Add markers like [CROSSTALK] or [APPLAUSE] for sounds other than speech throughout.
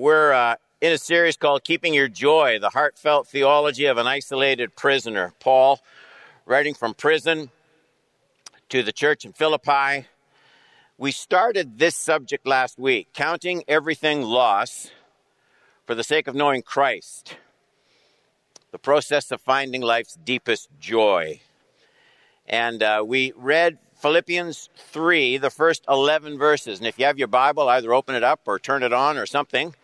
We're uh, in a series called Keeping Your Joy, the heartfelt theology of an isolated prisoner. Paul, writing from prison to the church in Philippi. We started this subject last week, counting everything loss for the sake of knowing Christ, the process of finding life's deepest joy. And uh, we read Philippians 3, the first 11 verses. And if you have your Bible, either open it up or turn it on or something.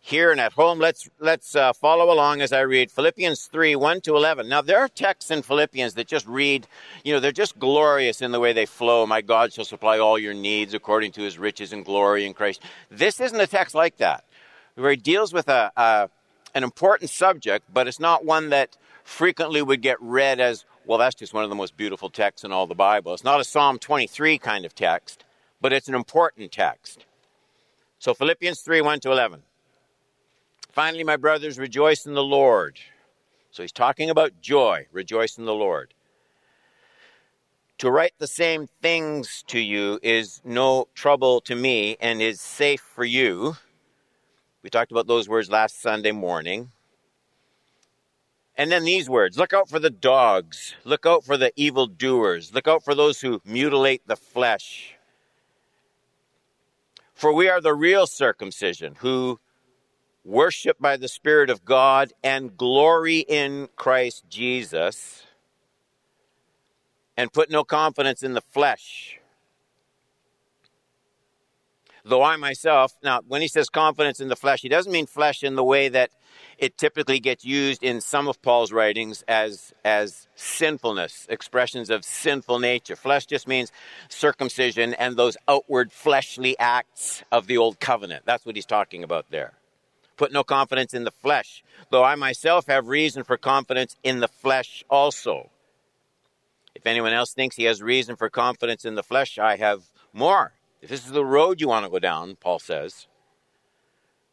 Here and at home, let's, let's uh, follow along as I read Philippians 3, 1 to 11. Now, there are texts in Philippians that just read, you know, they're just glorious in the way they flow. My God shall supply all your needs according to his riches and glory in Christ. This isn't a text like that, where he deals with a, a an important subject, but it's not one that frequently would get read as well, that's just one of the most beautiful texts in all the Bible. It's not a Psalm 23 kind of text, but it's an important text. So, Philippians 3 1 to 11. Finally, my brothers, rejoice in the Lord. So, he's talking about joy. Rejoice in the Lord. To write the same things to you is no trouble to me and is safe for you. We talked about those words last Sunday morning. And then these words look out for the dogs, look out for the evildoers, look out for those who mutilate the flesh. For we are the real circumcision who worship by the Spirit of God and glory in Christ Jesus and put no confidence in the flesh. Though I myself, now, when he says confidence in the flesh, he doesn't mean flesh in the way that it typically gets used in some of Paul's writings as, as sinfulness, expressions of sinful nature. Flesh just means circumcision and those outward fleshly acts of the old covenant. That's what he's talking about there. Put no confidence in the flesh, though I myself have reason for confidence in the flesh also. If anyone else thinks he has reason for confidence in the flesh, I have more. If this is the road you want to go down, Paul says,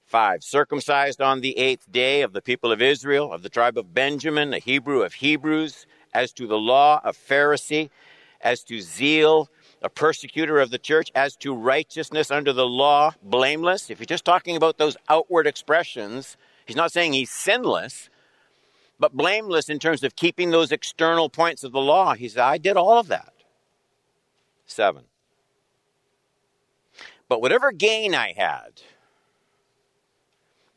5. Circumcised on the eighth day of the people of Israel, of the tribe of Benjamin, a Hebrew of Hebrews, as to the law, of Pharisee, as to zeal, a persecutor of the church, as to righteousness under the law, blameless. If you're just talking about those outward expressions, he's not saying he's sinless, but blameless in terms of keeping those external points of the law. He said, I did all of that. 7. But whatever gain I had,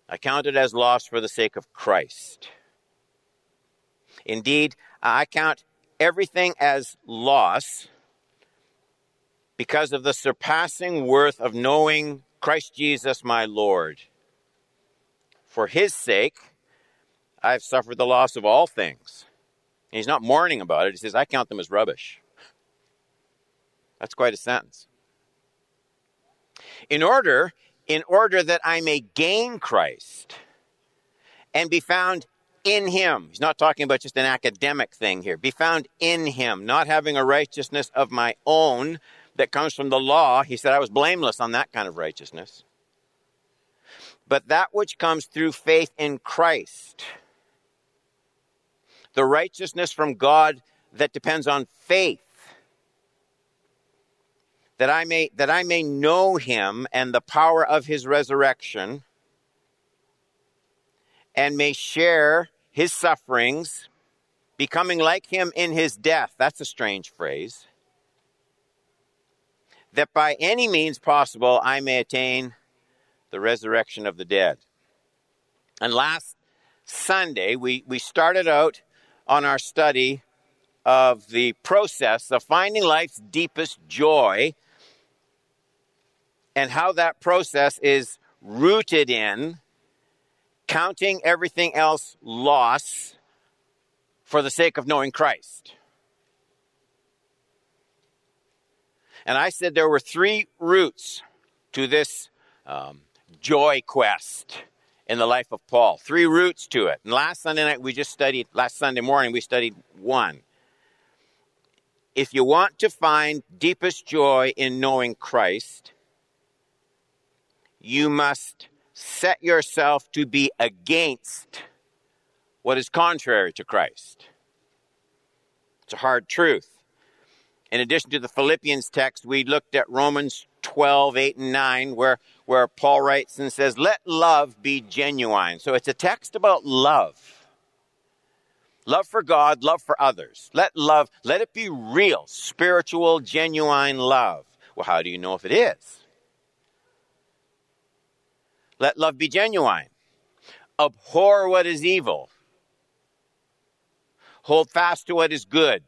I count it as loss for the sake of Christ. Indeed, I count everything as loss because of the surpassing worth of knowing Christ Jesus my Lord. For his sake, I've suffered the loss of all things. And he's not mourning about it. He says, I count them as rubbish. That's quite a sentence. In order in order that I may gain Christ and be found in him. He's not talking about just an academic thing here. Be found in him, not having a righteousness of my own that comes from the law. He said I was blameless on that kind of righteousness. But that which comes through faith in Christ. The righteousness from God that depends on faith that I may that I may know him and the power of his resurrection and may share his sufferings becoming like him in his death that's a strange phrase that by any means possible I may attain the resurrection of the dead and last Sunday we we started out on our study of the process of finding life's deepest joy and how that process is rooted in counting everything else loss for the sake of knowing Christ. And I said there were three roots to this um, joy quest in the life of Paul. Three roots to it. And last Sunday night we just studied, last Sunday morning we studied one. If you want to find deepest joy in knowing Christ, you must set yourself to be against what is contrary to Christ. It's a hard truth. In addition to the Philippians text, we looked at Romans 12, 8, and 9, where, where Paul writes and says, Let love be genuine. So it's a text about love. Love for God, love for others. Let love, let it be real, spiritual, genuine love. Well, how do you know if it is? Let love be genuine. Abhor what is evil. Hold fast to what is good.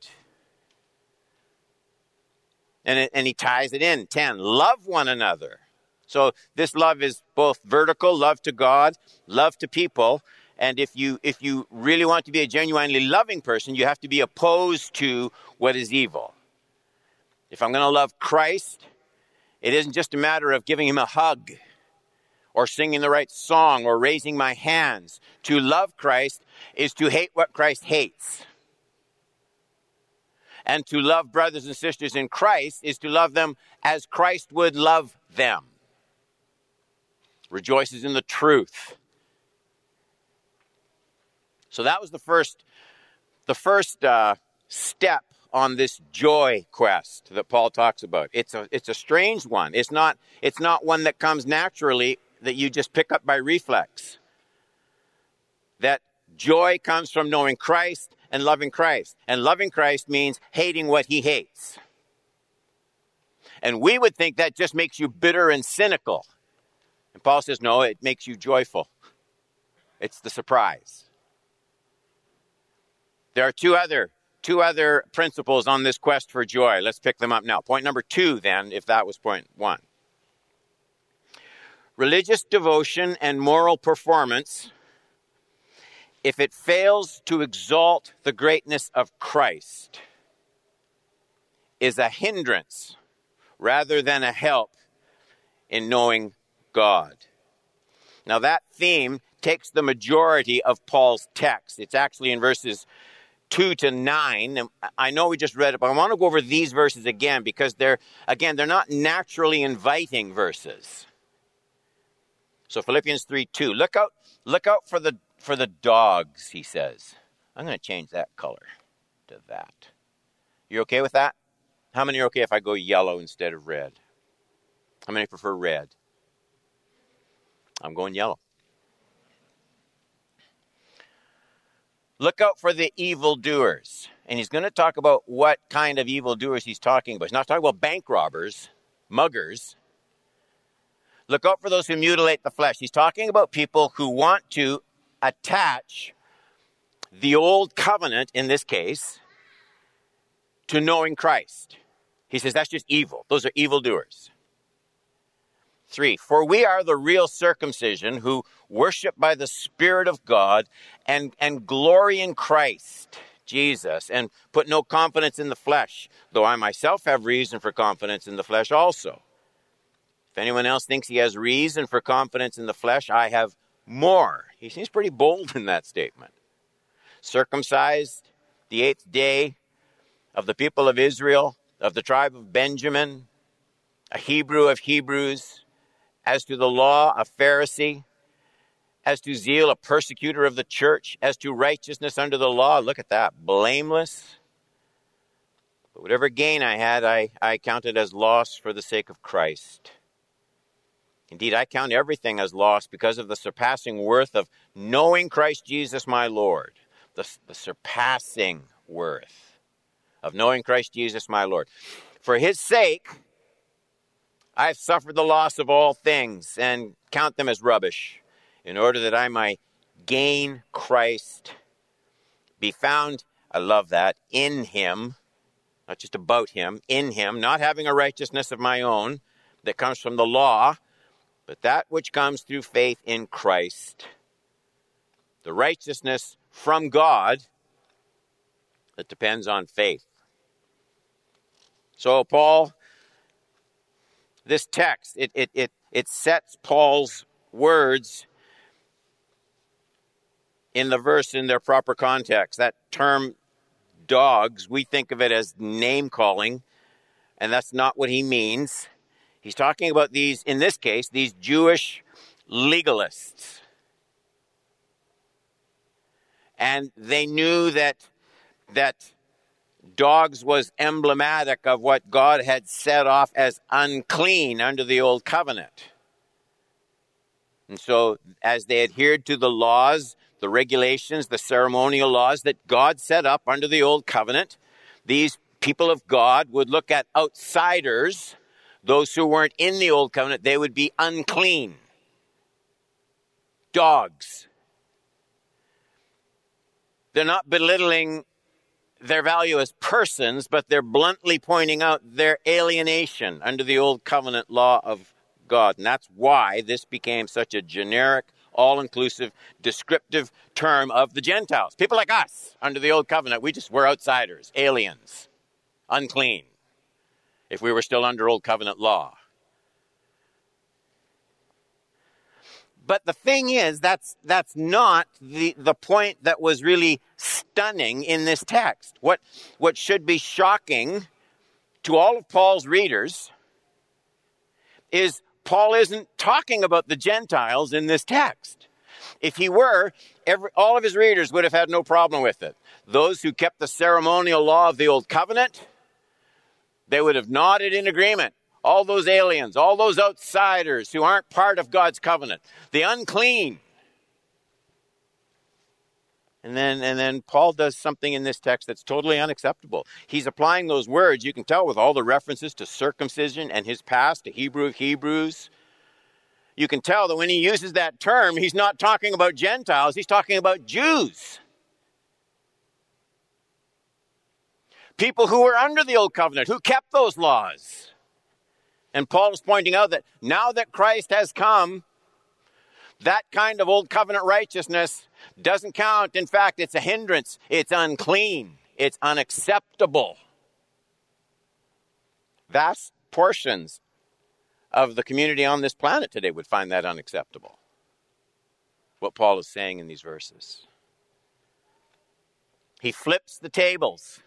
And, it, and he ties it in. 10. Love one another. So this love is both vertical, love to God, love to people. And if you, if you really want to be a genuinely loving person, you have to be opposed to what is evil. If I'm going to love Christ, it isn't just a matter of giving him a hug or singing the right song or raising my hands. To love Christ is to hate what Christ hates. And to love brothers and sisters in Christ is to love them as Christ would love them. Rejoices in the truth. So that was the first, the first uh, step on this joy quest that Paul talks about. It's a, it's a strange one. It's not, it's not one that comes naturally that you just pick up by reflex. That joy comes from knowing Christ and loving Christ. And loving Christ means hating what he hates. And we would think that just makes you bitter and cynical. And Paul says, no, it makes you joyful. It's the surprise. There are two other two other principles on this quest for joy. Let's pick them up now. Point number 2 then, if that was point 1. Religious devotion and moral performance, if it fails to exalt the greatness of Christ, is a hindrance rather than a help in knowing God. Now, that theme takes the majority of Paul's text. It's actually in verses 2 to 9. I know we just read it, but I want to go over these verses again because they're, again, they're not naturally inviting verses. So Philippians 3 2. Look out, look out for the for the dogs, he says. I'm going to change that color to that. You okay with that? How many are okay if I go yellow instead of red? How many prefer red? I'm going yellow. Look out for the evildoers. And he's going to talk about what kind of evildoers he's talking about. He's not talking about bank robbers, muggers. Look out for those who mutilate the flesh. He's talking about people who want to attach the old covenant, in this case, to knowing Christ. He says that's just evil. Those are evildoers. Three, for we are the real circumcision who worship by the Spirit of God and, and glory in Christ, Jesus, and put no confidence in the flesh, though I myself have reason for confidence in the flesh also. If anyone else thinks he has reason for confidence in the flesh, I have more. He seems pretty bold in that statement. Circumcised the eighth day of the people of Israel, of the tribe of Benjamin, a Hebrew of Hebrews, as to the law, a Pharisee, as to zeal, a persecutor of the church, as to righteousness under the law, look at that, blameless. But whatever gain I had, I, I counted as loss for the sake of Christ. Indeed, I count everything as loss because of the surpassing worth of knowing Christ Jesus my Lord. The, the surpassing worth of knowing Christ Jesus my Lord. For his sake, I have suffered the loss of all things and count them as rubbish, in order that I might gain Christ, be found, I love that, in him, not just about him, in him, not having a righteousness of my own that comes from the law but that which comes through faith in Christ, the righteousness from God that depends on faith. So, Paul, this text, it, it, it, it sets Paul's words in the verse in their proper context. That term dogs, we think of it as name calling, and that's not what he means. He's talking about these, in this case, these Jewish legalists. And they knew that, that dogs was emblematic of what God had set off as unclean under the old covenant. And so, as they adhered to the laws, the regulations, the ceremonial laws that God set up under the old covenant, these people of God would look at outsiders, those who weren't in the old covenant, they would be unclean. Dogs. They're not belittling their value as persons, but they're bluntly pointing out their alienation under the old covenant law of God. And that's why this became such a generic, all inclusive, descriptive term of the Gentiles. People like us under the old covenant, we just were outsiders, aliens, unclean, if we were still under old covenant law. But the thing is, that's, that's not the, the point that was really stunning in this text. What, what should be shocking to all of Paul's readers is Paul isn't talking about the Gentiles in this text. If he were, every, all of his readers would have had no problem with it. Those who kept the ceremonial law of the Old Covenant, they would have nodded in agreement all those aliens, all those outsiders who aren't part of God's covenant, the unclean. And then, and then Paul does something in this text that's totally unacceptable. He's applying those words, you can tell with all the references to circumcision and his past, to Hebrew of Hebrews. You can tell that when he uses that term, he's not talking about Gentiles, he's talking about Jews. People who were under the old covenant, who kept those laws. And Paul is pointing out that now that Christ has come, that kind of old covenant righteousness doesn't count. In fact, it's a hindrance. It's unclean. It's unacceptable. Vast portions of the community on this planet today would find that unacceptable. What Paul is saying in these verses. He flips the tables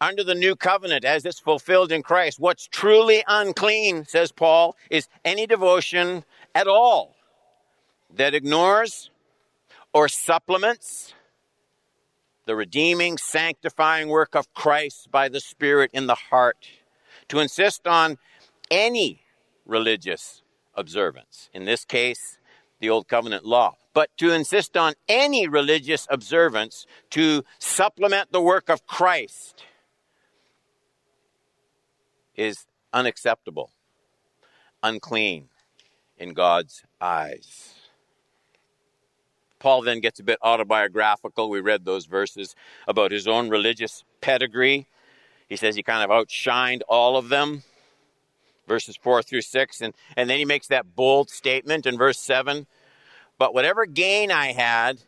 under the new covenant as it's fulfilled in Christ. What's truly unclean, says Paul, is any devotion at all that ignores or supplements the redeeming, sanctifying work of Christ by the Spirit in the heart. To insist on any religious observance, in this case, the Old Covenant law, but to insist on any religious observance to supplement the work of Christ is unacceptable, unclean in God's eyes. Paul then gets a bit autobiographical. We read those verses about his own religious pedigree. He says he kind of outshined all of them, verses 4 through 6. And, and then he makes that bold statement in verse 7 But whatever gain I had,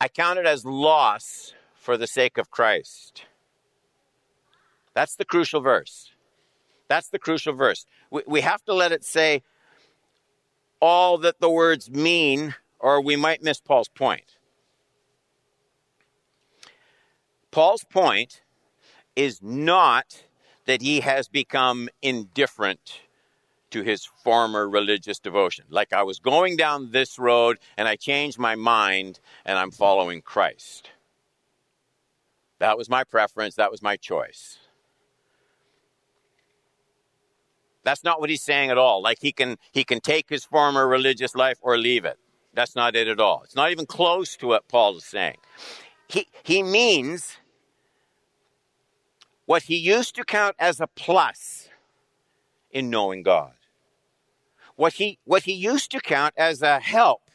I counted as loss for the sake of Christ. That's the crucial verse. That's the crucial verse. We, we have to let it say all that the words mean, or we might miss Paul's point. Paul's point is not that he has become indifferent to his former religious devotion. Like I was going down this road and I changed my mind and I'm following Christ. That was my preference, that was my choice. That's not what he's saying at all. Like he can he can take his former religious life or leave it. That's not it at all. It's not even close to what Paul is saying. He he means what he used to count as a plus in knowing God. What he what he used to count as a help,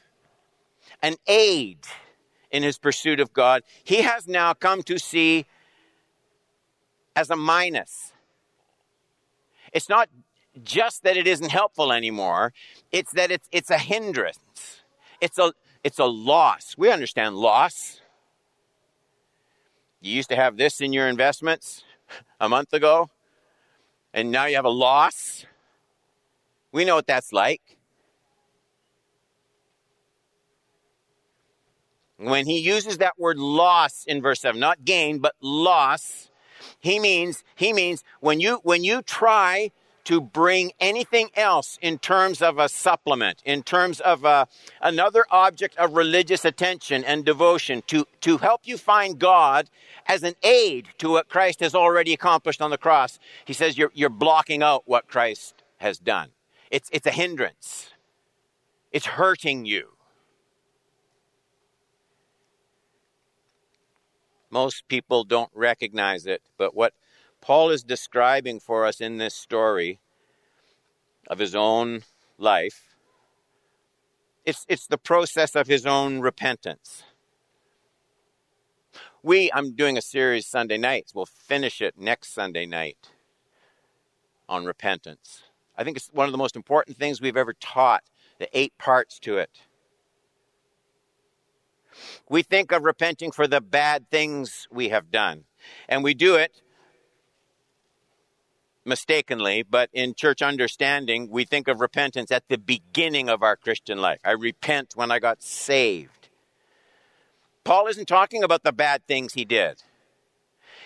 an aid in his pursuit of God, he has now come to see as a minus. It's not just that it isn't helpful anymore. It's that it's, it's a hindrance. It's a, it's a loss. We understand loss. You used to have this in your investments a month ago, and now you have a loss. We know what that's like. When he uses that word loss in verse 7, not gain, but loss, he means, he means when you, when you try to bring anything else in terms of a supplement, in terms of a, another object of religious attention and devotion to, to help you find God as an aid to what Christ has already accomplished on the cross. He says you're, you're blocking out what Christ has done. it's, it's a hindrance, it's hurting you. Most people don't recognize it, but what Paul is describing for us in this story of his own life, it's, it's the process of his own repentance. We, I'm doing a series Sunday nights. We'll finish it next Sunday night on repentance. I think it's one of the most important things we've ever taught, the eight parts to it. We think of repenting for the bad things we have done, and we do it mistakenly, but in church understanding, we think of repentance at the beginning of our Christian life. I repent when I got saved. Paul isn't talking about the bad things he did.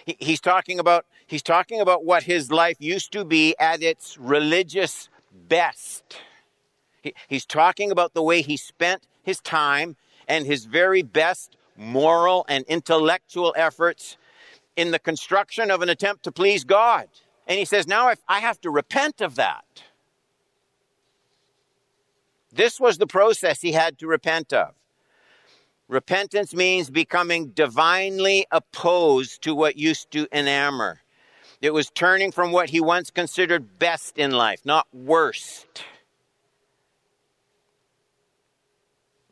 he's talking about he's talking about what his life used to be at its religious best. He, he's talking about the way he spent his time and his very best moral and intellectual efforts in the construction of an attempt to please God. And he says, now I have to repent of that. This was the process he had to repent of. Repentance means becoming divinely opposed to what used to enamor. It was turning from what he once considered best in life, not worst.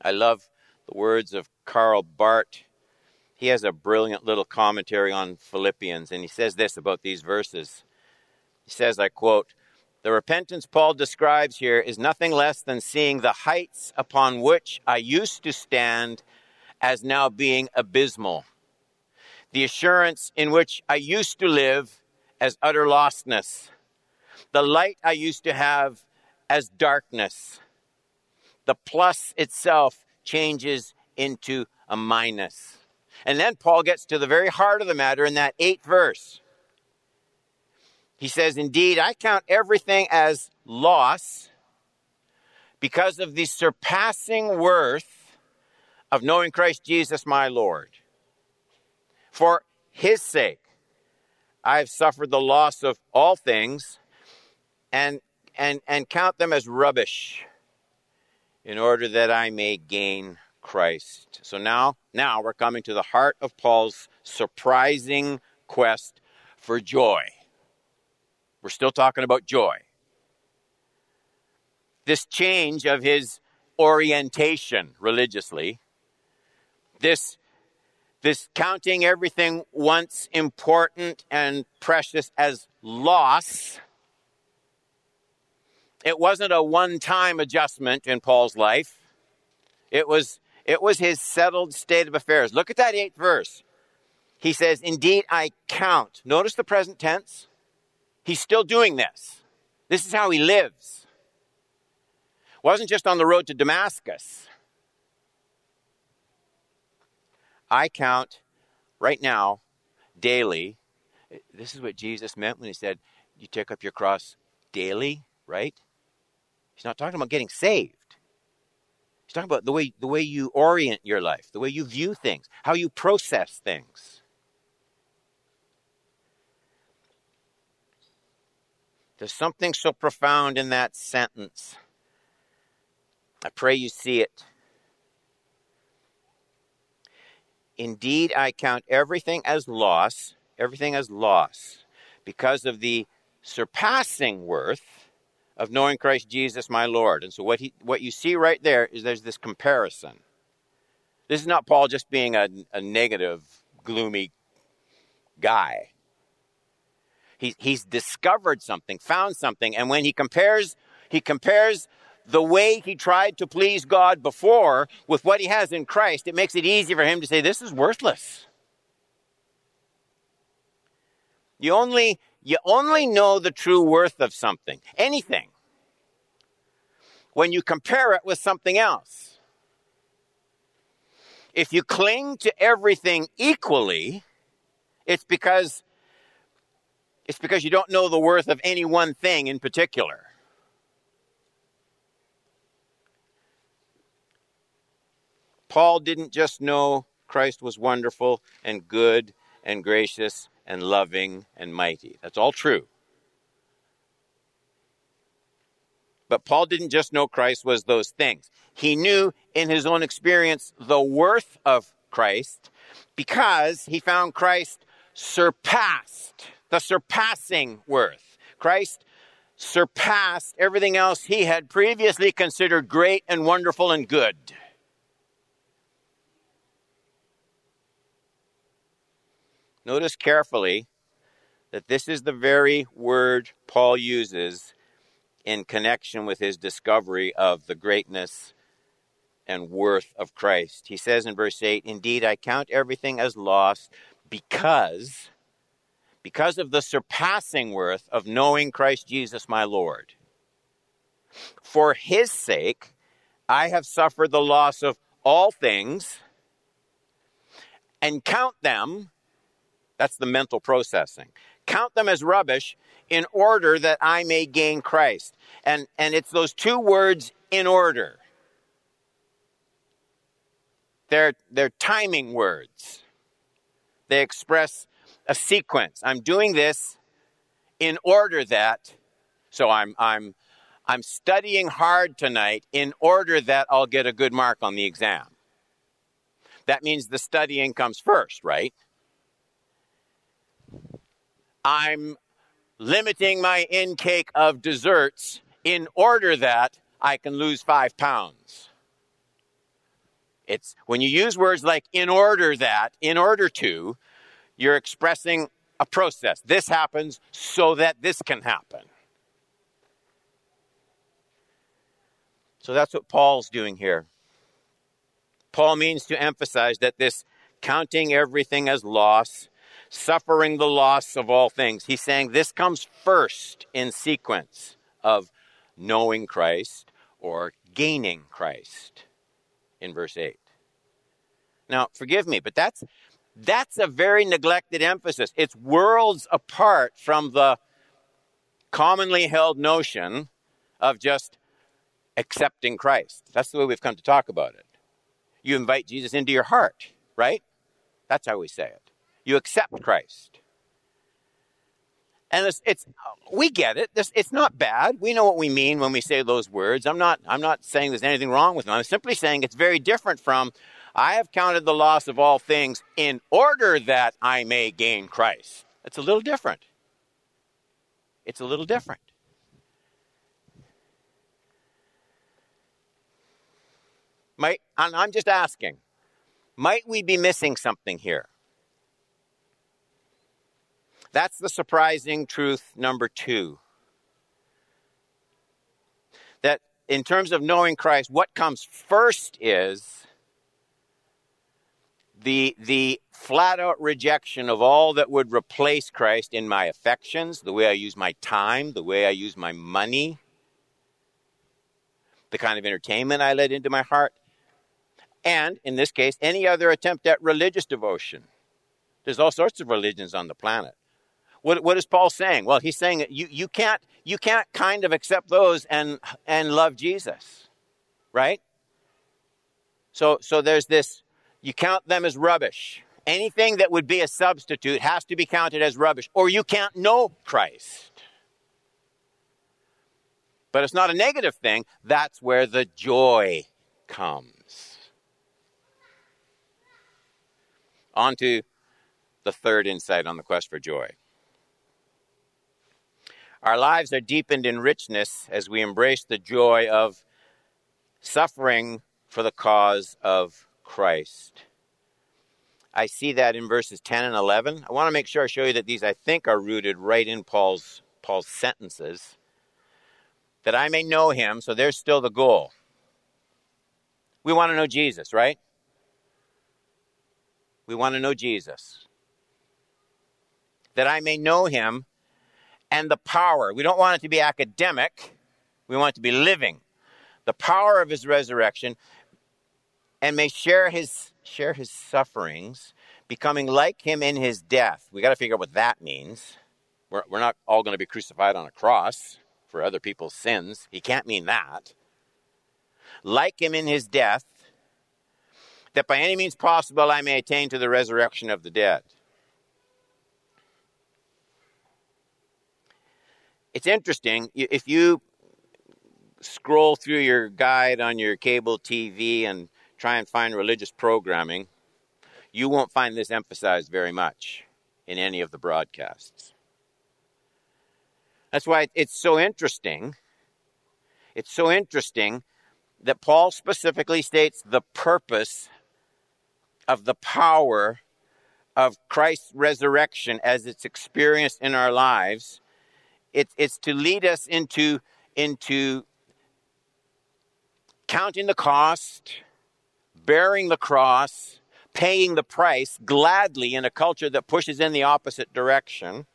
I love the words of Karl Barth. He has a brilliant little commentary on Philippians, and he says this about these verses. He says, I quote, The repentance Paul describes here is nothing less than seeing the heights upon which I used to stand as now being abysmal, the assurance in which I used to live as utter lostness, the light I used to have as darkness, the plus itself changes into a minus. And then Paul gets to the very heart of the matter in that eighth verse. He says, Indeed, I count everything as loss because of the surpassing worth of knowing Christ Jesus my Lord. For his sake, I have suffered the loss of all things and, and, and count them as rubbish in order that I may gain Christ. So now, now we're coming to the heart of Paul's surprising quest for joy. We're still talking about joy. This change of his orientation religiously, this, this counting everything once important and precious as loss it wasn't a one time adjustment in Paul's life. It was, it was his settled state of affairs. Look at that eighth verse. He says, Indeed, I count. Notice the present tense. He's still doing this. This is how he lives. Wasn't just on the road to Damascus. I count right now, daily. This is what Jesus meant when he said, You take up your cross daily, right? He's not talking about getting saved. He's talking about the way, the way you orient your life, the way you view things, how you process things. There's something so profound in that sentence. I pray you see it. Indeed, I count everything as loss, everything as loss, because of the surpassing worth of knowing Christ Jesus my Lord. And so what he what you see right there is there's this comparison. This is not Paul just being a, a negative, gloomy guy. He, he's discovered something, found something, and when he compares, he compares the way he tried to please God before with what he has in Christ, it makes it easy for him to say, This is worthless. You only you only know the true worth of something, anything, when you compare it with something else. If you cling to everything equally, it's because it's because you don't know the worth of any one thing in particular. Paul didn't just know Christ was wonderful and good and gracious and loving and mighty. That's all true. But Paul didn't just know Christ was those things. He knew in his own experience the worth of Christ because he found Christ surpassed, the surpassing worth. Christ surpassed everything else he had previously considered great and wonderful and good. Notice carefully that this is the very word Paul uses in connection with his discovery of the greatness and worth of Christ. He says in verse 8, Indeed, I count everything as lost because, because of the surpassing worth of knowing Christ Jesus my Lord. For his sake, I have suffered the loss of all things and count them, that's the mental processing, count them as rubbish in order that I may gain Christ. And, and it's those two words, in order. They're, they're timing words. They express a sequence. I'm doing this in order that, so I'm, I'm, I'm studying hard tonight in order that I'll get a good mark on the exam. That means the studying comes first, right? I'm limiting my intake of desserts in order that I can lose five pounds. It's when you use words like in order that, in order to, you're expressing a process. This happens so that this can happen. So that's what Paul's doing here. Paul means to emphasize that this counting everything as loss suffering the loss of all things. He's saying this comes first in sequence of knowing Christ or gaining Christ in verse 8. Now, forgive me, but that's that's a very neglected emphasis. It's worlds apart from the commonly held notion of just accepting Christ. That's the way we've come to talk about it. You invite Jesus into your heart, right? That's how we say it. You accept Christ. And it's, it's we get it. It's not bad. We know what we mean when we say those words. I'm not, I'm not saying there's anything wrong with them. I'm simply saying it's very different from, I have counted the loss of all things in order that I may gain Christ. It's a little different. It's a little different. Might, I'm just asking, might we be missing something here? That's the surprising truth number two. That in terms of knowing Christ, what comes first is the, the flat out rejection of all that would replace Christ in my affections, the way I use my time, the way I use my money, the kind of entertainment I let into my heart, and in this case, any other attempt at religious devotion. There's all sorts of religions on the planet. What, what is Paul saying? Well, he's saying that you, you, can't, you can't kind of accept those and, and love Jesus, right? So, so there's this, you count them as rubbish. Anything that would be a substitute has to be counted as rubbish, or you can't know Christ. But it's not a negative thing. That's where the joy comes. On to the third insight on the quest for joy. Our lives are deepened in richness as we embrace the joy of suffering for the cause of Christ. I see that in verses 10 and 11. I want to make sure I show you that these, I think, are rooted right in Paul's, Paul's sentences. That I may know him, so there's still the goal. We want to know Jesus, right? We want to know Jesus. That I may know him and the power. We don't want it to be academic, we want it to be living. The power of his resurrection and may share his share his sufferings, becoming like him in his death. We got to figure out what that means. We're, we're not all going to be crucified on a cross for other people's sins. He can't mean that. Like him in his death, that by any means possible I may attain to the resurrection of the dead. it's interesting if you scroll through your guide on your cable TV and try and find religious programming, you won't find this emphasized very much in any of the broadcasts. That's why it's so interesting. It's so interesting that Paul specifically states the purpose of the power of Christ's resurrection as it's experienced in our lives. It's, it's to lead us into, into counting the cost, bearing the cross, paying the price gladly in a culture that pushes in the opposite direction.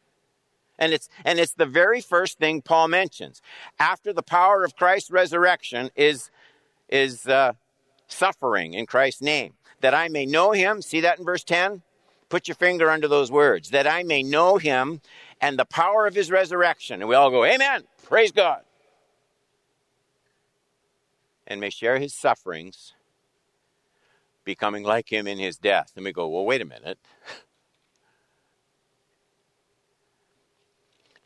And it's, and it's the very first thing Paul mentions. After the power of Christ's resurrection is, is uh, suffering in Christ's name. That I may know him. See that in verse 10? Put your finger under those words. That I may know him and the power of his resurrection. And we all go, Amen. Praise God. And may share his sufferings becoming like him in his death. And we go, well, wait a minute.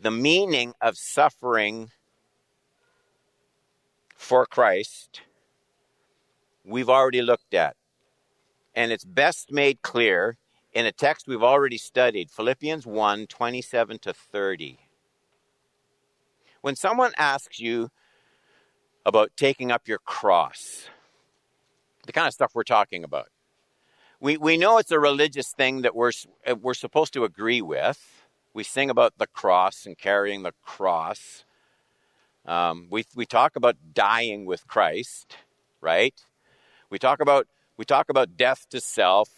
the meaning of suffering for Christ, we've already looked at. And it's best made clear in a text we've already studied Philippians 1 27 to 30. When someone asks you about taking up your cross, the kind of stuff we're talking about. We, we know it's a religious thing that we're, we're supposed to agree with. We sing about the cross and carrying the cross. Um, we, we talk about dying with Christ, right? We talk about, we talk about death to self.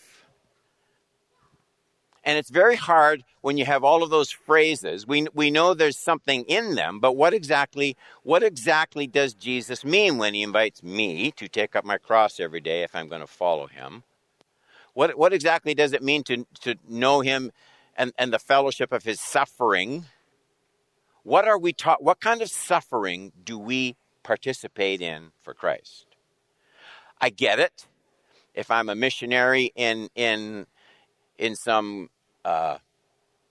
And it's very hard when you have all of those phrases. We, we know there's something in them, but what exactly, what exactly does Jesus mean when he invites me to take up my cross every day if I'm going to follow him? What, what exactly does it mean to, to know him and, and the fellowship of his suffering? What are we taught? What kind of suffering do we participate in for Christ? I get it. If I'm a missionary in in in some uh,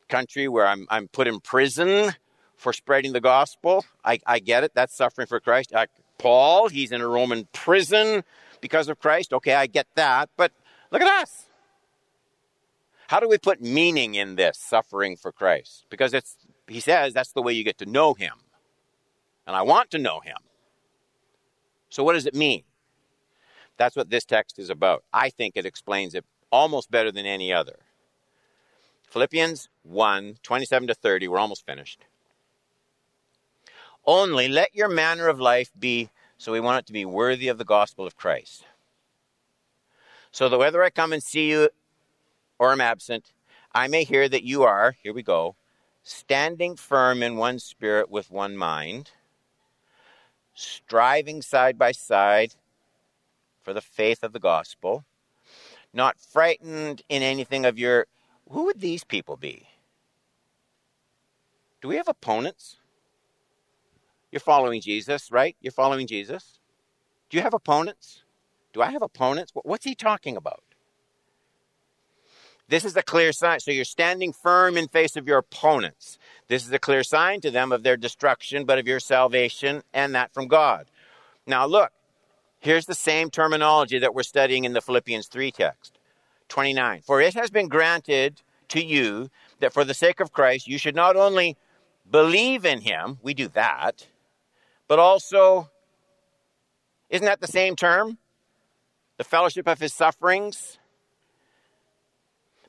country where I'm, I'm put in prison for spreading the gospel. I, I get it. That's suffering for Christ. Uh, Paul, he's in a Roman prison because of Christ. Okay, I get that. But look at us. How do we put meaning in this suffering for Christ? Because it's, he says that's the way you get to know him. And I want to know him. So what does it mean? That's what this text is about. I think it explains it almost better than any other. Philippians 1 27 to 30, we're almost finished. Only let your manner of life be, so we want it to be worthy of the gospel of Christ. So that whether I come and see you or am absent, I may hear that you are, here we go, standing firm in one spirit with one mind, striving side by side for the faith of the gospel, not frightened in anything of your who would these people be? Do we have opponents? You're following Jesus, right? You're following Jesus. Do you have opponents? Do I have opponents? What's he talking about? This is a clear sign. So you're standing firm in face of your opponents. This is a clear sign to them of their destruction, but of your salvation, and that from God. Now, look, here's the same terminology that we're studying in the Philippians 3 text. 29. For it has been granted to you that for the sake of Christ, you should not only believe in him, we do that, but also, isn't that the same term? The fellowship of his sufferings?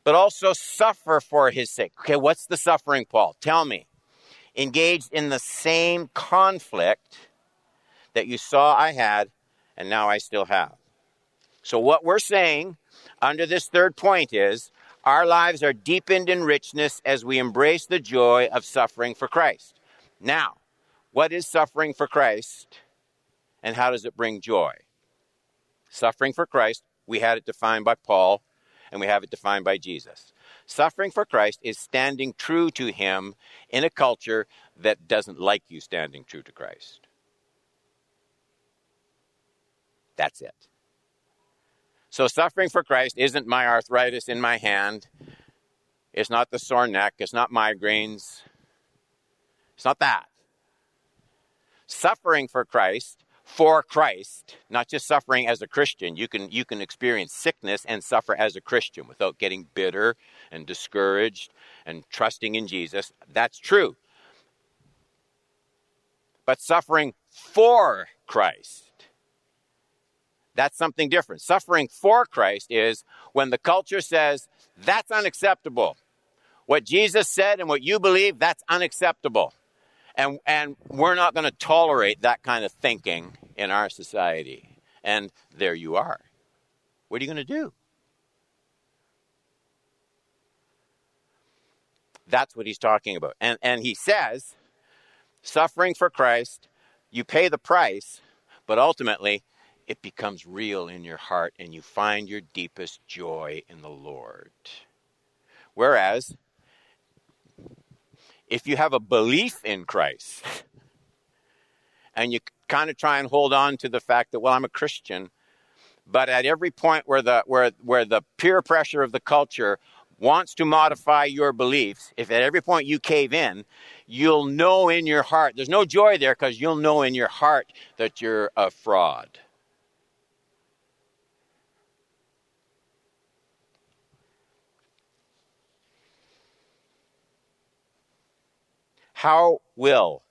But also suffer for his sake. Okay, what's the suffering, Paul? Tell me. Engaged in the same conflict that you saw I had and now I still have. So, what we're saying under this third point is our lives are deepened in richness as we embrace the joy of suffering for Christ. Now, what is suffering for Christ and how does it bring joy? Suffering for Christ, we had it defined by Paul and we have it defined by Jesus. Suffering for Christ is standing true to Him in a culture that doesn't like you standing true to Christ. That's it. So, suffering for Christ isn't my arthritis in my hand. It's not the sore neck. It's not migraines. It's not that. suffering for Christ, for Christ, not just suffering as a Christian. You can you can experience sickness and suffer as a Christian without getting bitter and discouraged and trusting in Jesus. That's true. But suffering for Christ that's something different. Suffering for Christ is when the culture says, that's unacceptable. What Jesus said and what you believe, that's unacceptable. And, and we're not going to tolerate that kind of thinking in our society. And there you are. What are you going to do? That's what he's talking about. And, and he says, suffering for Christ, you pay the price, but ultimately, it becomes real in your heart and you find your deepest joy in the Lord. Whereas, if you have a belief in Christ [LAUGHS] and you kind of try and hold on to the fact that, well, I'm a Christian, but at every point where the, where, where the peer pressure of the culture wants to modify your beliefs, if at every point you cave in, you'll know in your heart, there's no joy there because you'll know in your heart that you're a fraud. How will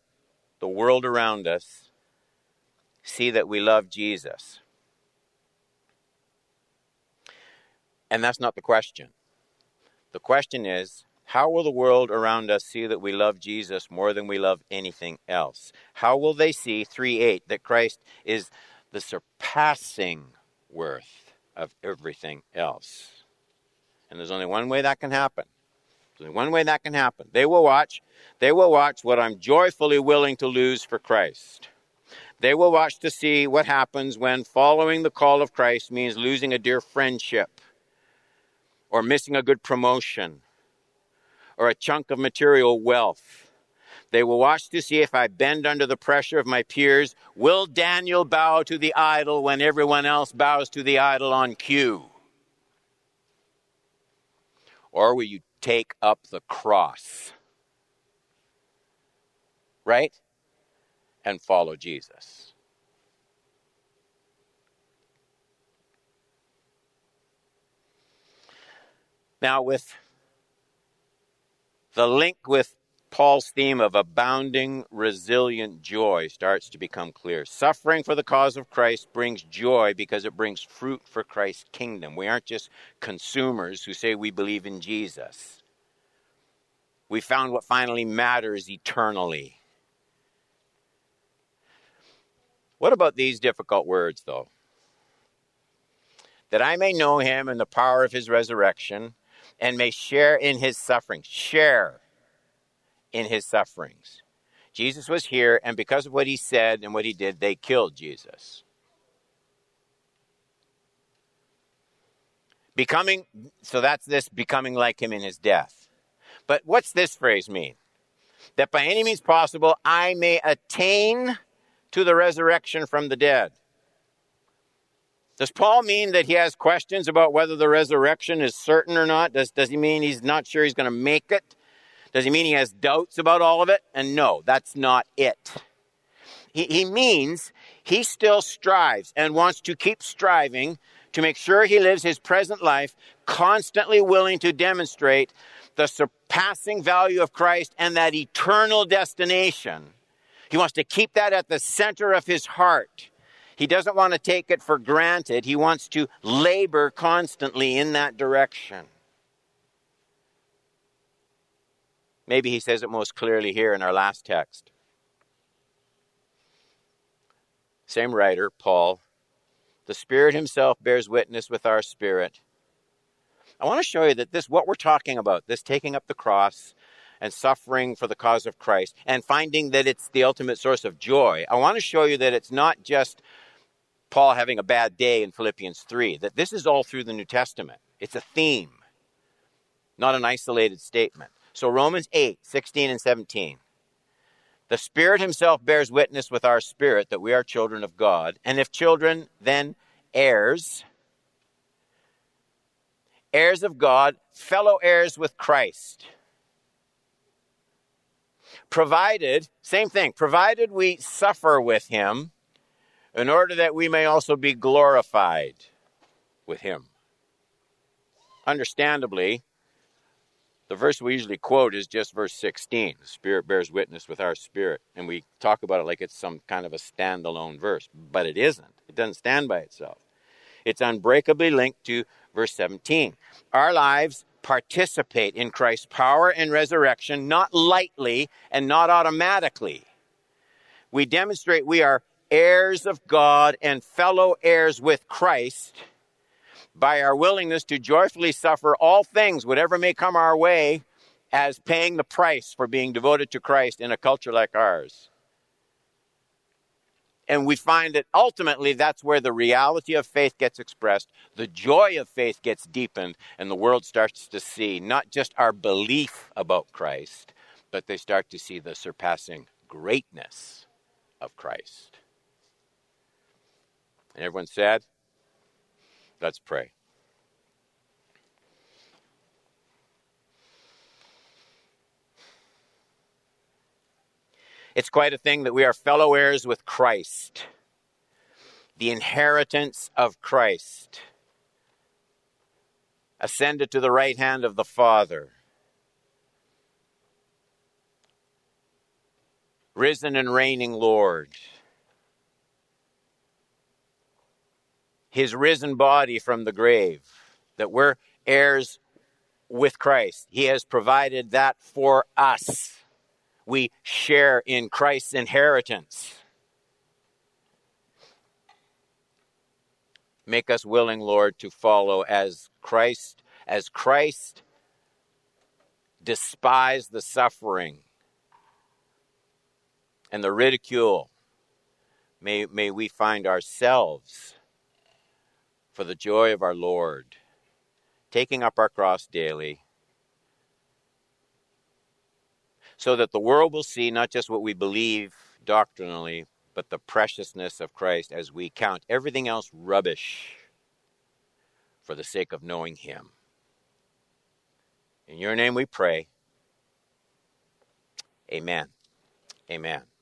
the world around us see that we love Jesus? And that's not the question. The question is how will the world around us see that we love Jesus more than we love anything else? How will they see 3 8 that Christ is the surpassing worth of everything else? And there's only one way that can happen one way that can happen. They will watch. They will watch what I'm joyfully willing to lose for Christ. They will watch to see what happens when following the call of Christ means losing a dear friendship or missing a good promotion or a chunk of material wealth. They will watch to see if I bend under the pressure of my peers. Will Daniel bow to the idol when everyone else bows to the idol on cue? Or will you take up the cross. Right? And follow Jesus. Now, with the link with Paul's theme of abounding, resilient joy starts to become clear. Suffering for the cause of Christ brings joy because it brings fruit for Christ's kingdom. We aren't just consumers who say we believe in Jesus. We found what finally matters eternally. What about these difficult words, though? That I may know him and the power of his resurrection and may share in his sufferings. Share in his sufferings. Jesus was here, and because of what he said and what he did, they killed Jesus. Becoming, so that's this becoming like him in his death. But what's this phrase mean? That by any means possible I may attain to the resurrection from the dead. Does Paul mean that he has questions about whether the resurrection is certain or not? Does, does he mean he's not sure he's going to make it? Does he mean he has doubts about all of it? And no, that's not it. He, he means he still strives and wants to keep striving to make sure he lives his present life constantly willing to demonstrate the surpassing value of Christ and that eternal destination. He wants to keep that at the center of his heart. He doesn't want to take it for granted. He wants to labor constantly in that direction. Maybe he says it most clearly here in our last text. Same writer, Paul. The Spirit Himself bears witness with our spirit. I want to show you that this, what we're talking about, this taking up the cross and suffering for the cause of Christ and finding that it's the ultimate source of joy, I want to show you that it's not just Paul having a bad day in Philippians 3, that this is all through the New Testament. It's a theme, not an isolated statement. So Romans 8, 16 and 17. The Spirit Himself bears witness with our spirit that we are children of God. And if children, then heirs, heirs of God, fellow heirs with Christ, provided, same thing, provided we suffer with him in order that we may also be glorified with him. Understandably, the verse we usually quote is just verse 16. The Spirit bears witness with our spirit. And we talk about it like it's some kind of a standalone verse, but it isn't. It doesn't stand by itself. It's unbreakably linked to verse 17. Our lives participate in Christ's power and resurrection, not lightly and not automatically. We demonstrate we are heirs of God and fellow heirs with Christ by our willingness to joyfully suffer all things, whatever may come our way, as paying the price for being devoted to Christ in a culture like ours. And we find that ultimately that's where the reality of faith gets expressed, the joy of faith gets deepened, and the world starts to see not just our belief about Christ, but they start to see the surpassing greatness of Christ. And everyone said, Let's pray. It's quite a thing that we are fellow heirs with Christ, the inheritance of Christ, ascended to the right hand of the Father, risen and reigning Lord. His risen body from the grave, that we're heirs with Christ. He has provided that for us. We share in Christ's inheritance. Make us willing, Lord, to follow as Christ, as Christ despised the suffering and the ridicule. May, may we find ourselves for the joy of our Lord, taking up our cross daily, so that the world will see not just what we believe doctrinally, but the preciousness of Christ as we count everything else rubbish for the sake of knowing Him. In your name we pray. Amen. Amen.